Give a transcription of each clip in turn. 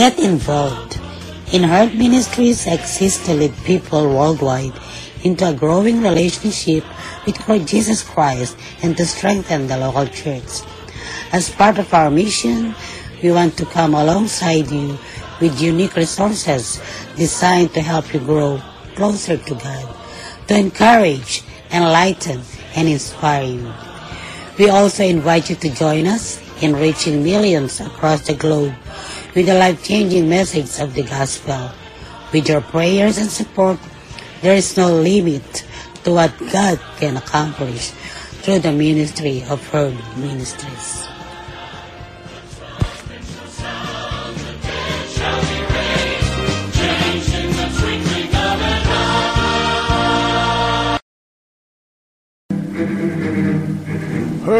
Get involved. In Heart Ministries exists to lead people worldwide into a growing relationship with Lord Jesus Christ and to strengthen the local church. As part of our mission, we want to come alongside you with unique resources designed to help you grow closer to God, to encourage, enlighten, and inspire you. We also invite you to join us in reaching millions across the globe with the life-changing message of the gospel. With your prayers and support, there is no limit to what God can accomplish through the ministry of Herd Ministries.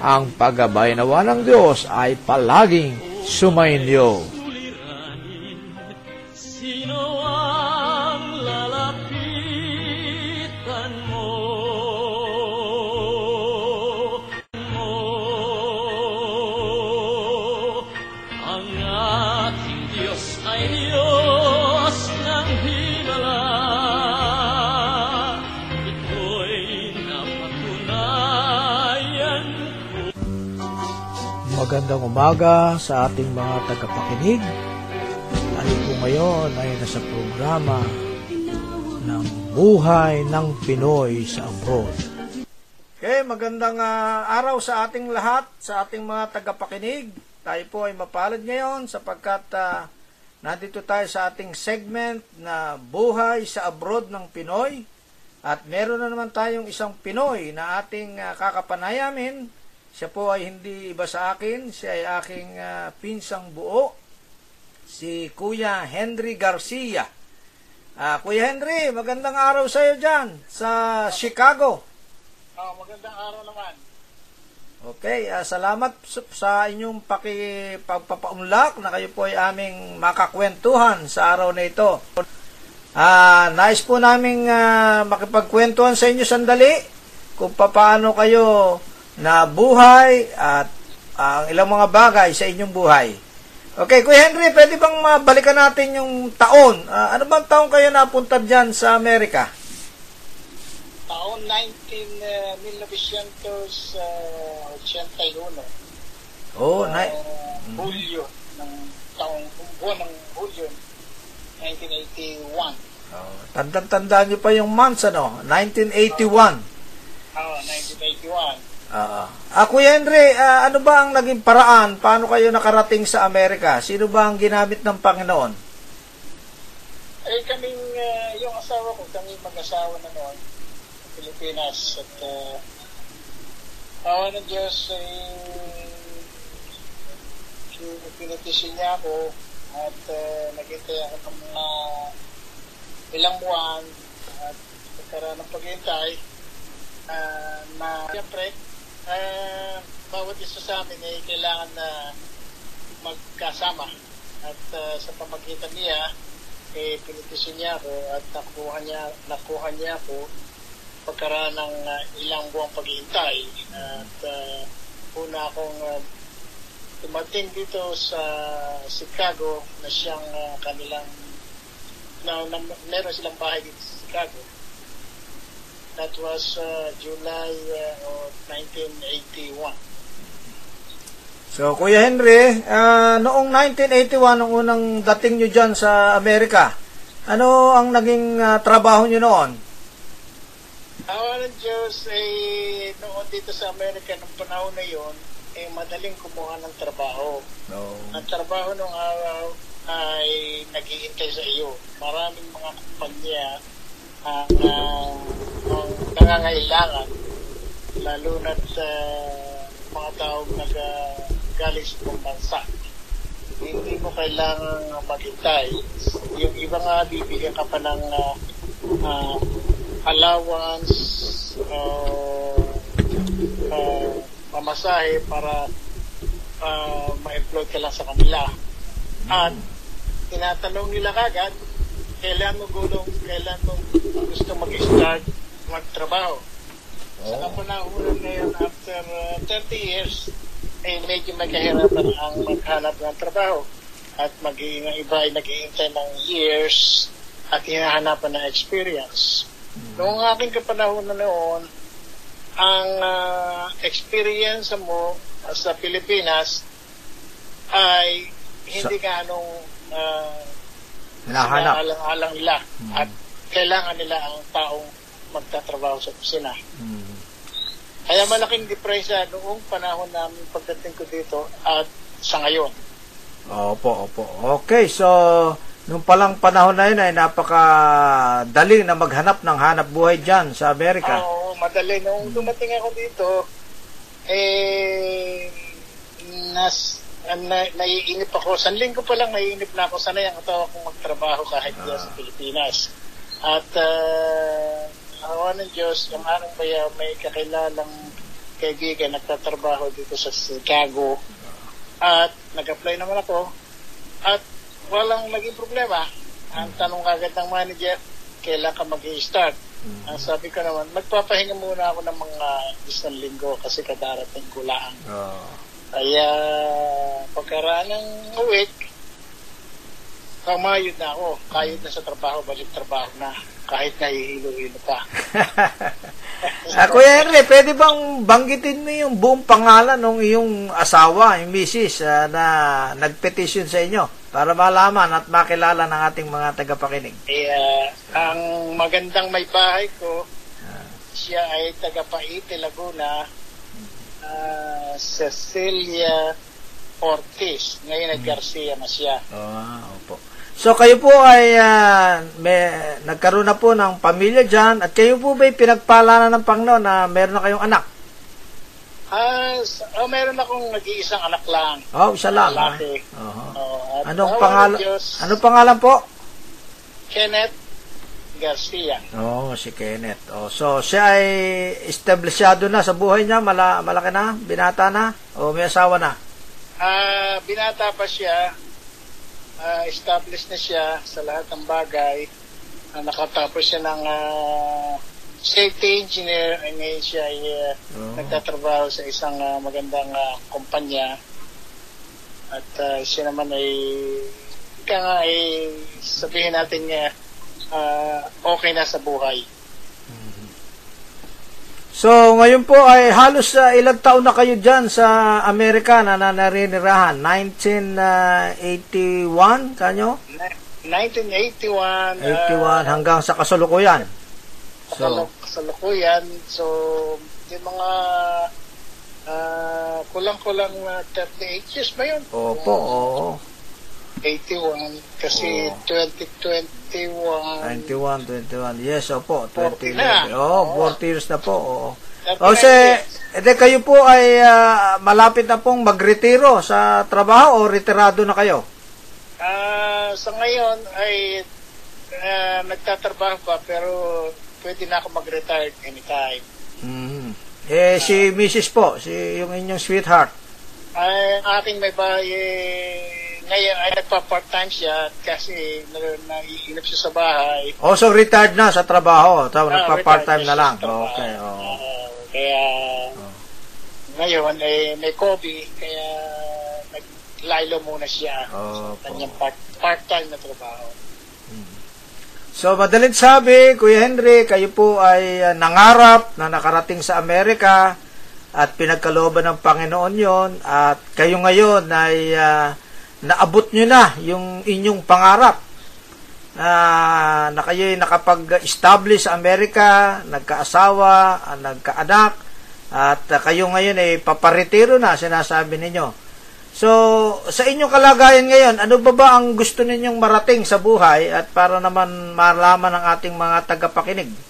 ang paggabay nawa ng Diyos ay palaging sumainyo. Magandang umaga sa ating mga tagapakinig. Tayo po ngayon ay nasa programa ng Buhay ng Pinoy sa Abroad. Okay, magandang ah, araw sa ating lahat, sa ating mga tagapakinig. Tayo po ay mapalad ngayon sapagkat ah, nandito tayo sa ating segment na Buhay sa Abroad ng Pinoy. At meron na naman tayong isang Pinoy na ating ah, kakapanayamin. Siya po ay hindi iba sa akin, siya ay aking ah, pinsang buo, si Kuya Henry Garcia. Ah, Kuya Henry, magandang araw sa iyo dyan sa Chicago. Oh, magandang araw naman. Okay, ah, salamat sa, inyong pakipagpapaunlak na kayo po ay aming makakwentuhan sa araw na ito. Ah, nais po naming ah, makipagkwentuhan sa inyo sandali kung paano kayo nabuhay at ang ilang mga bagay sa inyong buhay. Okay, Kuya Henry, pwede bang mabalikan natin yung taon? Ah, ano bang taon kayo napunta dyan sa Amerika? Taon 19, uh, 1981. Oh, na- Uh, Hulyo ng taong buwan ng Hulyo 1981. oh, tandang-tandaan niyo pa yung months, ano? 1981. Oh, 1981. Ah, ah, Kuya Henry, ah, ano ba ang naging paraan? Paano kayo nakarating sa Amerika? Sino ba ang ginamit ng Panginoon? Eh kaming uh, yung asawa ko, kami mag-asawa na noon sa Pilipinas at uh, awa ng Diyos ay uh, pinitisin niya ako at uh, naghintay ako ng mga ilang buwan at nagkaroon ng paghintay uh, na siyempre uh, bawat isa sa amin ay kailangan na magkasama at uh, sa pamagitan niya eh pinitisyon niya ako at nakuha niya nakuha niya ako pagkaraan ng uh, ilang buwang paghihintay at uh, una akong uh, dumating dito sa Chicago na siyang ah, kanilang na, na meron silang bahay dito sa Chicago. That was uh, July uh, of 1981. So, Kuya Henry, ah, noong 1981, nung unang dating nyo dyan sa Amerika, ano ang naging ah, trabaho nyo noon? Awa ng Diyos, eh, noon dito sa Amerika, nung panahon na yon, eh, madaling kumuha ng trabaho. No. Ang trabaho nung araw ay naghihintay sa iyo. Maraming mga kumpanya ang uh, ang nangangailangan, lalo na sa mga taong nagagaling sa ibang bansa. Hindi mo kailangan maghintay. Yung iba nga, bibigyan ka pa ng ah, ah, allowance, uh, uh, pamasahe para uh, ma-employ ka lang sa kanila. At tinatanong nila kagad, kailan mo gulong, kailan mo gusto mag-start magtrabaho. Sa kapanahonan ngayon, after uh, 30 years, eh medyo may kahirapan ang maghanap ng trabaho. At magiging ang iba ay naghihintay ng years at hinahanapan ng experience. Noong aking kapanahonan noon, ang ah, experience mo sa Pilipinas ay hindi ganong uh, Hinahanap. alang nila at kailangan nila ang taong magtatrabaho sa kusina. Hmm. Kaya malaking diferensya noong panahon namin pagdating ko dito at sa ngayon. Opo, opo. Okay, so, nung palang panahon na yun ay napakadali na maghanap ng hanap buhay dyan sa Amerika. Oo, madali. Nung dumating ako dito, eh, nas, na, naiinip ako. San linggo pa lang naiinip na ako. Sanay ang atawa kong magtrabaho kahit diyan sa Pilipinas. At uh, awa ng Diyos, yung aking baya may kakilalang kaibigan nagtatrabaho dito sa Chicago. At nag-apply naman ako. At walang naging problema. Ang tanong kagad ng manager, kailan ka mag-start? Ang sabi ko naman, magpapahinga muna ako ng mga isang linggo kasi kadarating ko lang. Oo. Kaya pagkaraan ng week, kamayod na ako. Kayod na sa trabaho, balik trabaho na. Kahit nahihilo-hilo pa. Ah, Kuya Henry, pwede bang banggitin mo yung buong pangalan ng iyong asawa, yung misis, ah, na nagpetisyon sa inyo para malaman at makilala ng ating mga tagapakinig? Kaya ang magandang may bahay ko, siya ay taga Paite, Laguna, ah, Cecilia Ortiz. Ngayon ay Garcia na siya. Ah, opo. So kayo po ay ah, may, nagkaroon na po ng pamilya dyan at kayo po ba'y pinagpala na ng Panginoon na meron na kayong anak? Ah, s- oh, meron akong nag-iisang anak lang. Oh, isa lang. ah. Lalaki. Oho. Oh, at Anong pangalan? Anong pangalan po? Kenneth Garcia. Oh, si Kenneth. Oh, so siya ay establishado na sa buhay niya, mala, malaki na, binata na, o may asawa na. Ah, binata pa siya. Ah, established na siya sa lahat ng bagay. Ah, nakatapos siya ng ah, safety engineer. Ay, ngayon siya ay ah, Oh. nagtatrabaho sa isang ah, magandang ah, kumpanya. At ah, siya naman ay ika nga ay sabihin natin niya ah, okay na sa buhay. So, ngayon po ay halos uh, ilang taon na kayo dyan sa Amerika na naninirahan? 1981, kanyo? 1981 81 hanggang sa kasalukuyan. So, So, sa Lukuyan. So, yung mga ah, kulang-kulang na 38 years ba yun? opo, oo. 81. Kasi. 2021. 91, 21. Yes, opo. 40 20, na. Oo. 40 years na po. Oo. 39 O, si, years. ede kayo po ay ah, malapit na pong magretiro sa trabaho o retirado na kayo? Ah, sa ngayon ay ah, nagtatrabaho pa pero pwede na ako mag-retire anytime. Mhm. Eh, si Mrs. po, si yung inyong sweetheart. Ay, aking may bahay eh, ngayon ay nagpa-part-time siya kasi na, naiinip siya sa bahay. Oh, so retired na sa trabaho. Tapos Ah, nagpa-part-time na lang. trabaho. Okay, oo. Ah, kaya ngayon eh may COVID kaya laylo muna siya Opo. sa kanyang part, part-time na trabaho. So, madalit sabi, Kuya Henry, kayo po ay ah, nangarap na nakarating sa Amerika at pinagkalooban ng Panginoon yon at kayo ngayon ay ah, naabot nyo na yung inyong pangarap na, na kayo ay nakapag-establish sa Amerika, nagkaasawa, ah, nagkaanak, at ah, kayo ngayon ay paparetiro na, sinasabi ninyo. So, sa inyong kalagayan ngayon, ano ba ba ang gusto ninyong marating sa buhay at para naman malaman ng ating mga tagapakinig?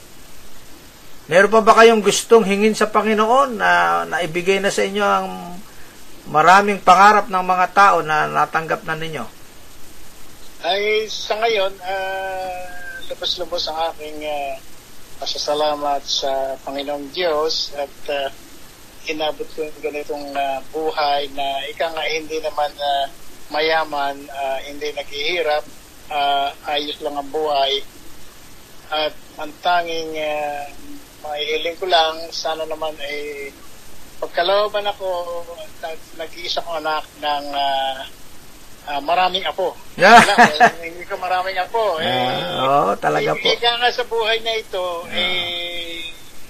Meron pa ba kayong gustong hingin sa Panginoon na naibigay na sa inyo ang maraming pangarap ng mga tao na natanggap na ninyo? Ay, sa ngayon, ah, lubos-lubos ang aking ah, pasasalamat sa Panginoong Diyos at ah, inabot ko ganitong ah, buhay na ika nga hindi naman ah, mayaman, ah, hindi naghihirap, ah, ayos lang ang buhay. At ang tanging uh, maihiling ko lang, sana naman ay pagkalooban ako, nag-iisa ko anak ng ah, ah, maraming apo. Yeah. Wala, eh, hindi ko maraming apo. Eh, Oo, talaga po. Ika nga sa buhay na ito, eh,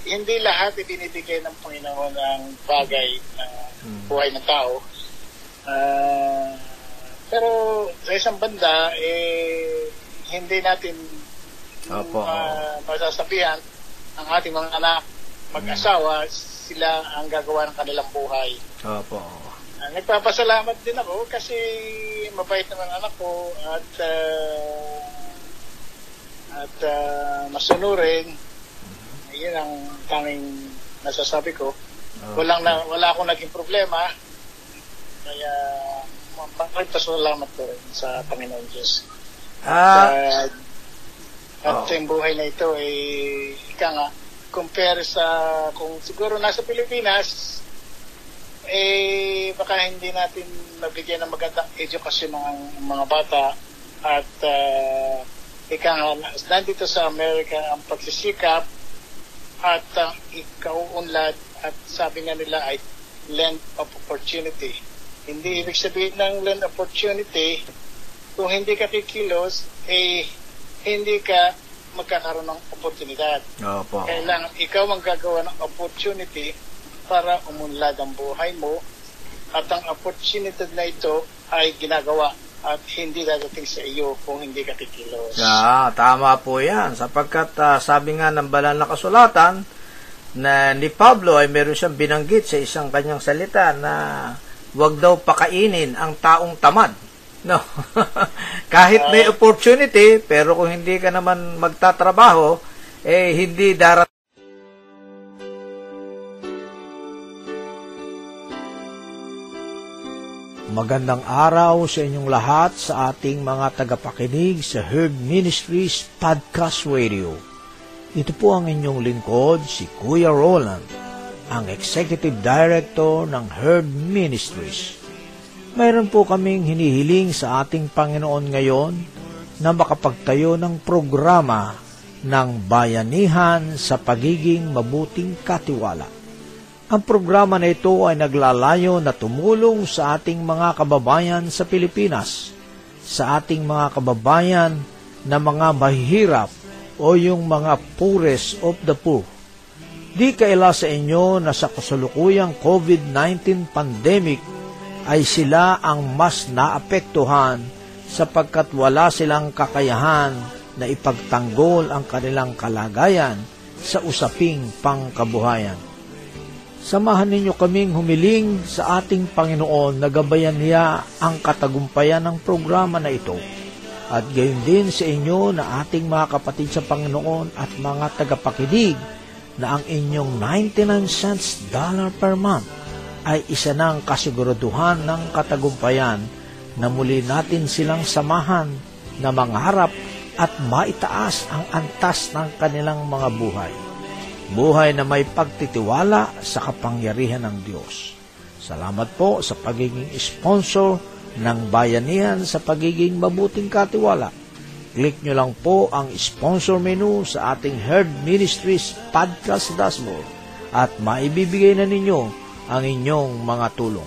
hindi lahat ibinibigay ng Panginoon ang bagay na Hmm. buhay ng tao. Ah, pero sa isang banda, eh, hindi natin Opo. ah, masasabihan ang ating mga anak mag-asawa, sila ang gagawa ng kanilang buhay. Opo. Ah, nagpapasalamat din ako kasi mabait naman ang anak ko at ah, at uh, masunurin. Yun ang tanging nasasabi ko. Walang na, wala akong naging problema. Kaya magpapasalamat ko rin sa Panginoon Diyos. Ah, At, at Oo. yung buhay na ito ay ika nga compare sa kung siguro nasa Pilipinas eh baka hindi natin mabigyan ng magandang edukasyon ng mga bata at uh, ika nga nandito sa Amerika ang pagsisikap at ang ikauunlad at sabi nga nila ay land of opportunity. Hindi ibig sabihin ng land opportunity kung hindi ka kikilos, eh, hindi ka magkakaroon ng oportunidad. Opo. Kailangan ikaw ang gagawa ng opportunity para umunlad ang buhay mo at ang opportunity na ito ay ginagawa at hindi dadating sa iyo kung hindi ka kikilos. Yeah, tama po yan. Sapagkat ah, sabi nga ng banal na kasulatan na ni Pablo ay meron siyang binanggit sa isang kanyang salita na wag daw pakainin ang taong tamad. No. Kahit may opportunity, pero kung hindi ka naman magtatrabaho, eh hindi darat Magandang araw sa inyong lahat sa ating mga tagapakinig sa Herb Ministries Podcast Radio. Ito po ang inyong lingkod, si Kuya Roland, ang Executive Director ng Herb Ministries. Mayroon po kaming hinihiling sa ating Panginoon ngayon na makapagtayo ng programa ng bayanihan sa pagiging mabuting katiwala. Ang programa na ito ay naglalayo na tumulong sa ating mga kababayan sa Pilipinas, sa ating mga kababayan na mga mahihirap o yung mga poorest of the poor. Di kaila sa inyo na sa kasalukuyang COVID-19 pandemic ay sila ang mas naapektuhan sapagkat wala silang kakayahan na ipagtanggol ang kanilang kalagayan sa usaping pangkabuhayan. Samahan ninyo kaming humiling sa ating Panginoon na gabayan niya ang katagumpayan ng programa na ito. At gayon din sa inyo na ating mga kapatid sa Panginoon at mga tagapakinig na ang inyong 99 cents dollar per month ay isa ng kasiguraduhan ng katagumpayan na muli natin silang samahan na mangarap at maitaas ang antas ng kanilang mga buhay buhay na may pagtitiwala sa kapangyarihan ng Diyos. Salamat po sa pagiging sponsor ng bayanihan sa pagiging mabuting katiwala. Click nyo lang po ang sponsor menu sa ating Herd Ministries podcast dashboard at maibibigay na ninyo ang inyong mga tulong.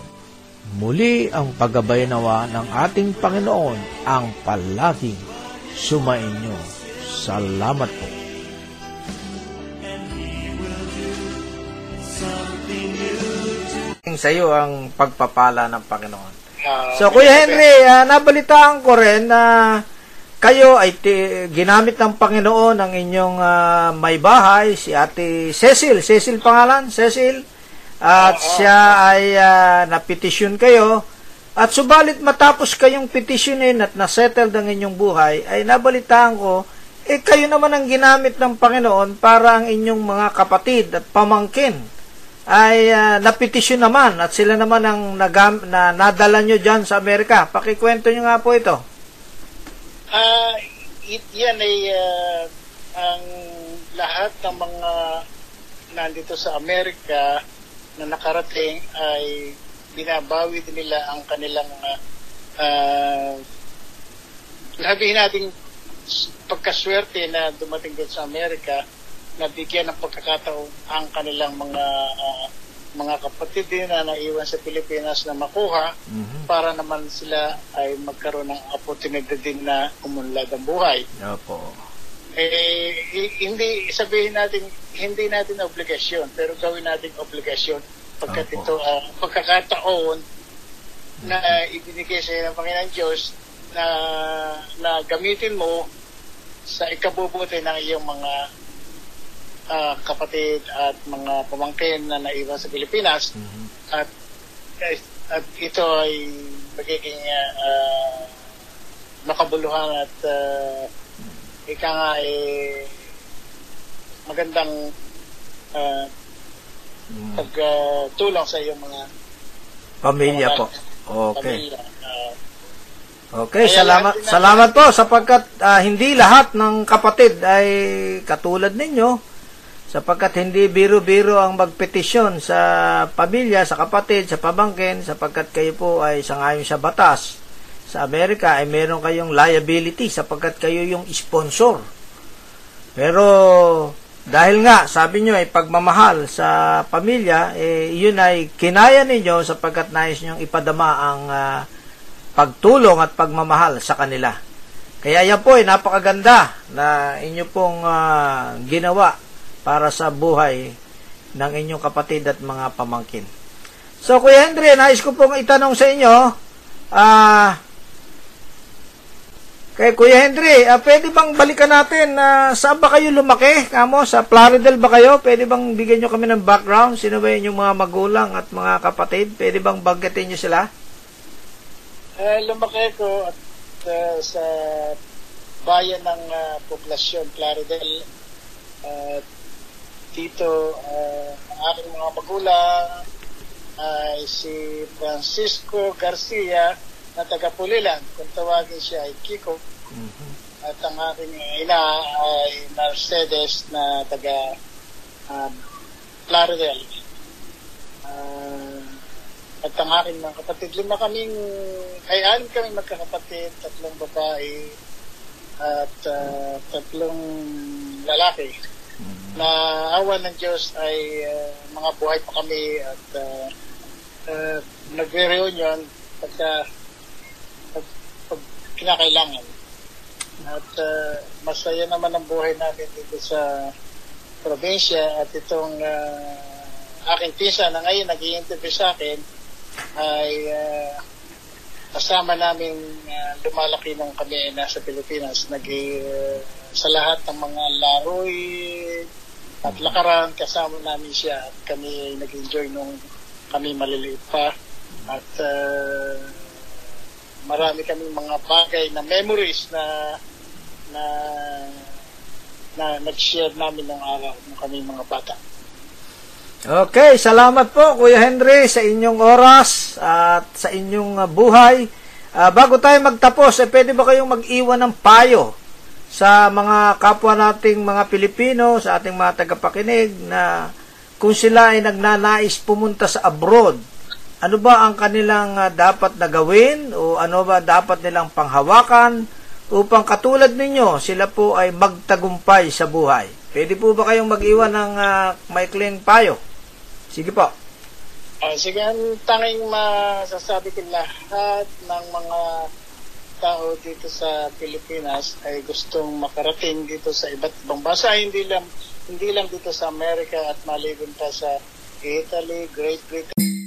Muli ang paggabay nawa ng ating Panginoon ang palaging sumainyo. Salamat po. Sa iyo ang pagpapala ng Panginoon. Ah, So, Kuya Henry, ah, nabalitaan ko rin na kayo ay ti- ginamit ng Panginoon ang inyong ah, may bahay, si Ate Cecil. Cecil pangalan? Cecil? At siya ay uh, napetisyon kayo. At subalit matapos kayong petisyonin at nasettled ang inyong buhay, ay nabalitaan ko, eh kayo naman ang ginamit ng Panginoon para ang inyong mga kapatid at pamangkin ay uh, napetisyon naman at sila naman ang nagam, na nadala nyo dyan sa Amerika. Pakikwento nyo nga po ito. Ah, it, yan ay ah, ang lahat ng mga nandito sa Amerika na nakarating ay binabawi nila ang kanilang uh, uh, sabihin natin pagkaswerte na dumating din sa Amerika na bigyan ng pagkakataon ang kanilang mga ah, mga kapatid din na naiwan sa Pilipinas na makuha para naman sila ay magkaroon ng opportunity din na umunlad ang buhay. Opo. Eh, hi- hindi sabihin natin hindi natin obligasyon pero gawin natin obligasyon pagkat Opo. ito ang pagkakataon na ibinigay sa iyo ng Panginoon Diyos na na gamitin mo sa ikabubuti ng iyong mga ah, kapatid at mga pamangkin na naiwan sa Pilipinas Mhm. at at ito ay magiging ah, makabuluhan at ah, ika nga eh, magandang ah, Mm. pagtulong sa iyong mga Pamilya mga po. Okay. pamilya. Ah, Okay, Kaya salamat salamat po sapagkat ah, hindi lahat ng kapatid ay katulad ninyo sapagkat hindi biro-biro ang magpetisyon sa pamilya, sa kapatid, sa pamangkin sapagkat kayo po ay sangayon sa batas. Sa Amerika ay meron kayong liability sapagkat kayo yung sponsor. Pero dahil nga sabi nyo ay pagmamahal sa pamilya, eh, yun ay kinaya ninyo sapagkat nais nyong ipadama ang ah, pagtulong at pagmamahal sa kanila. Kaya yan po ay napakaganda na inyo pong ah, ginawa para sa buhay ng inyong kapatid at mga pamangkin. So, Kuya Henry, nais ko pong itanong sa inyo, ah, kay Kuya Henry, ah, pwede bang balikan natin na saan ba kayo lumaki? Kamo, sa Plaridel ba kayo? Pwede bang bigyan nyo kami ng background? Sino ba yung mga magulang at mga kapatid? Pwede bang banggatin nyo sila? Eh, lumaki ko at uh, sa bayan ng uh, poblasyon Plaridel at dito uh, aking mga magulang ay si Francisco Garcia na taga Pulilan kung tawagin siya ay Kiko. At ang aking ina ay Mercedes na taga uh, Plaridel Ah, at ang aking mga kapatid, lima kaming, ay anim kaming magkakapatid, tatlong babae, at ah, tatlong lalaki. Na awan ng Diyos ay ah, mga buhay pa kami at uh, uh, nagre-reunion pagka pag, pag kinakailangan. At ah, masaya naman ang buhay namin dito sa probinsya at itong ah, aking pisa na ngayon nag-i-interview sa akin ay ah, kasama namin ah, lumalaki nung kami nasa Pilipinas. Nag sa lahat ng mga laroy at lakaran, kasama namin siya at kami ay nag-enjoy nung kami maliliit pa. At ah, marami kami mga bagay na memories na na na nag-share namin ng araw nung kami mga bata. Okay, salamat po Kuya Henry sa inyong oras at sa inyong uh, buhay. Ah, bago tayo magtapos, eh, pwede ba kayong mag-iwan ng payo sa mga kapwa nating mga Pilipino, sa ating mga tagapakinig na kung sila ay nagnanais pumunta sa abroad, ano ba ang kanilang ah, dapat na gawin o ano ba dapat nilang panghawakan upang katulad ninyo, sila po ay magtagumpay sa buhay. Pwede po ba kayong mag-iwan ng uh, maikling payo? Sige po. Ah, sige, ang tanging masasabi ko lahat ng mga tao dito sa Pilipinas ay gustong makarating dito sa iba't ibang bansa, hindi lang hindi lang dito sa Amerika at maliban pa sa Italy, Great Britain.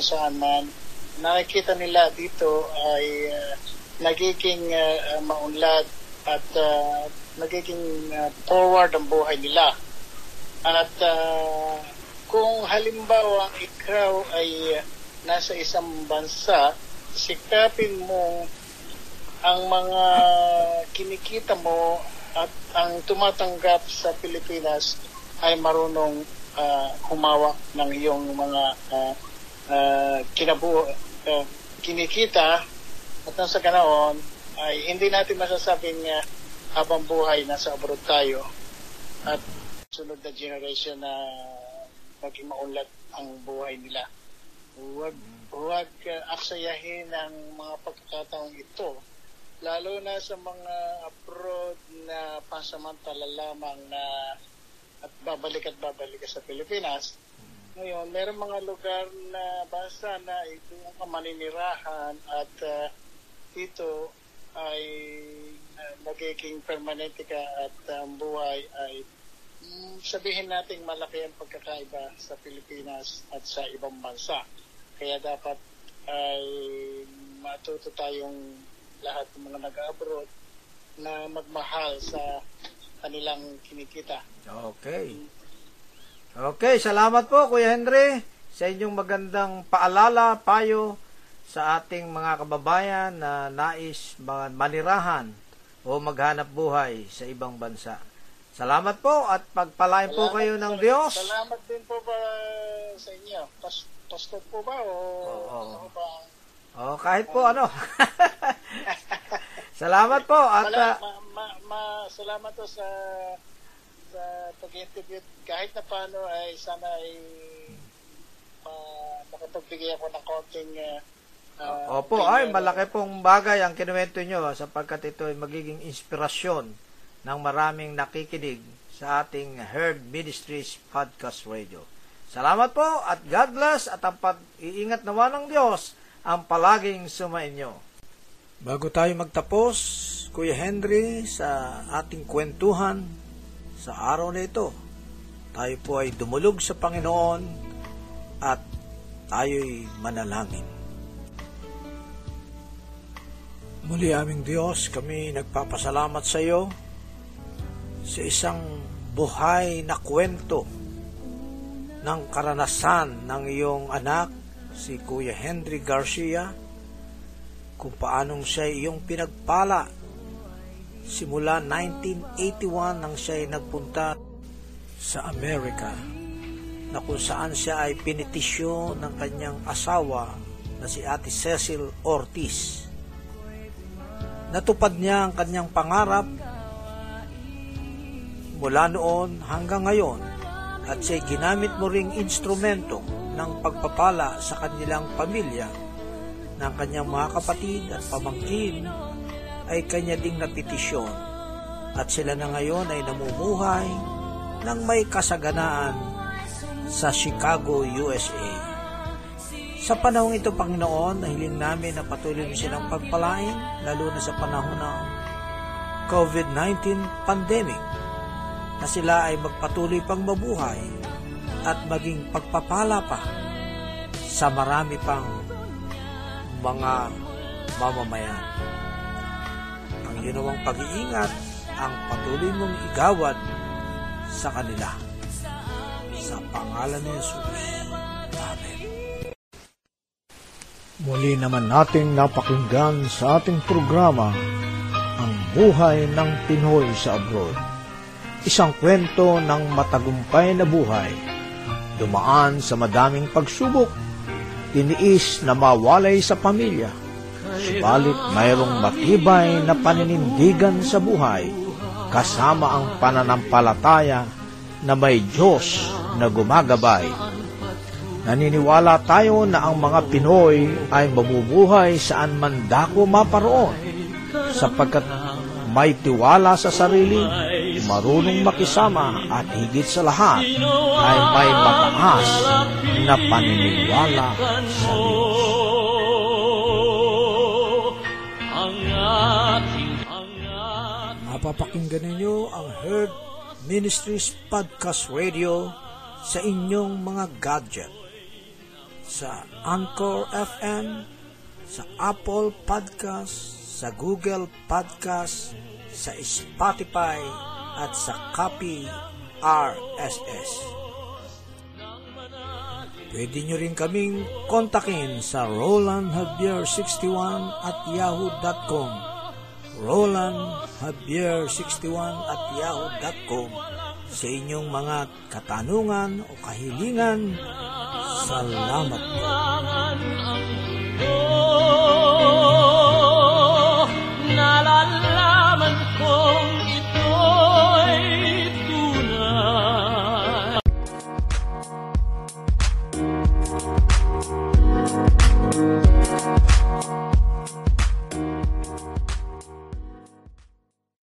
Kung saan man nakikita nila dito ay uh, nagiging uh, maunlad at uh, nagiging uh, forward ang buhay nila. At uh, kung halimbawa ikaw ay nasa isang bansa, sikapin mo ang mga kinikita mo at ang tumatanggap sa Pilipinas ay marunong uh, humawak ng iyong mga uh, uh, kinabu uh, kinikita at sa ganoon ay hindi natin masasabing uh, habang buhay nasa abroad tayo at sunod na generation na maging maunlad ang buhay nila. Huwag, huwag uh, aksayahin ang mga pagkakataong ito lalo na sa mga abroad na pansamantala lamang na at babalik at babalik sa Pilipinas. Ngayon, meron mga lugar na bansa na doon ka maninirahan at uh, dito ay uh, nagiging permanente ka at ang um, buhay ay um, sabihin nating malaki ang pagkakaiba sa Pilipinas at sa ibang bansa. Kaya dapat ay matuto tayong lahat ng mga nag-abroad na magmahal sa kanilang kinikita. Okay. Okay, salamat po Kuya Henry sa inyong magandang paalala, payo sa ating mga kababayan na nais manirahan o maghanap buhay sa ibang bansa. Salamat po at pagpalain po kayo ng Diyos. Salamat din po ba sa inyo? Pas pastor po ba o Oo. ano ba? Oh, kahit po ano. Salamat po at uh, ma, ma, ma, salamat po sa sa pag-interview. Kahit na paano ay sana ay uh, makapagbigay ako ng konting uh, uh, Opo, opinion. ay malaki pong bagay ang kinuwento nyo ah, sapagkat ito ay magiging inspirasyon ng maraming nakikinig sa ating Herd Ministries Podcast Radio. Salamat po at God bless at ang pag-iingat naman ng Diyos ang palaging sumainyo. Bago tayo magtapos, Kuya Henry, sa ating kwentuhan sa araw na ito, tayo po ay dumulog sa Panginoon at tayo'y manalangin. Muli aming Diyos, kami nagpapasalamat sa iyo sa isang buhay na kwento ng karanasan ng iyong anak, si Kuya Henry Garcia, kung paanong siya iyong pinagpala simula 1981 nang siya ay nagpunta sa Amerika na kung saan siya ay pinitisyo ng kanyang asawa na si Ate Cecil Ortiz. Natupad niya ang kanyang pangarap mula noon hanggang ngayon at siya ginamit mo ring instrumento ng pagpapala sa kanilang pamilya ng kanyang mga kapatid at pamangkin ay kanya ding napetisyon at sila na ngayon ay namumuhay ng may kasaganaan sa Chicago, USA. Sa panahong ito, Panginoon, nahiling namin na patuloy mo silang pagpalain, lalo na sa panahon ng COVID-19 pandemic, na sila ay magpatuloy pang mabuhay at maging pagpapala pa sa marami pang mga mamamayan. Ang ginawang pag-iingat ang patuloy mong igawad sa kanila. Sa pangalan ni Jesus. Amen. Muli naman nating napakinggan sa ating programa ang buhay ng Pinoy sa abroad. Isang kwento ng matagumpay na buhay, dumaan sa madaming pagsubok tiniis na mawalay sa pamilya. Subalit mayroong matibay na paninindigan sa buhay kasama ang pananampalataya na may Diyos na gumagabay. Naniniwala tayo na ang mga Pinoy ay mabubuhay saan man dako maparoon sapagkat may tiwala sa sarili, marunong makisama at higit sa lahat ay may mataas na paniniwala sa Diyos. Mapapakinggan ninyo ang Herd Ministries Podcast Radio sa inyong mga gadget. Sa Anchor FM, sa Apple Podcast, sa Google Podcast, sa Spotify, at sa Copy RSS. Pwede nyo rin kaming kontakin sa rolandjavier61 at yahoo.com rolandjavier61 at yahoo.com sa inyong mga katanungan o kahilingan. Salamat po.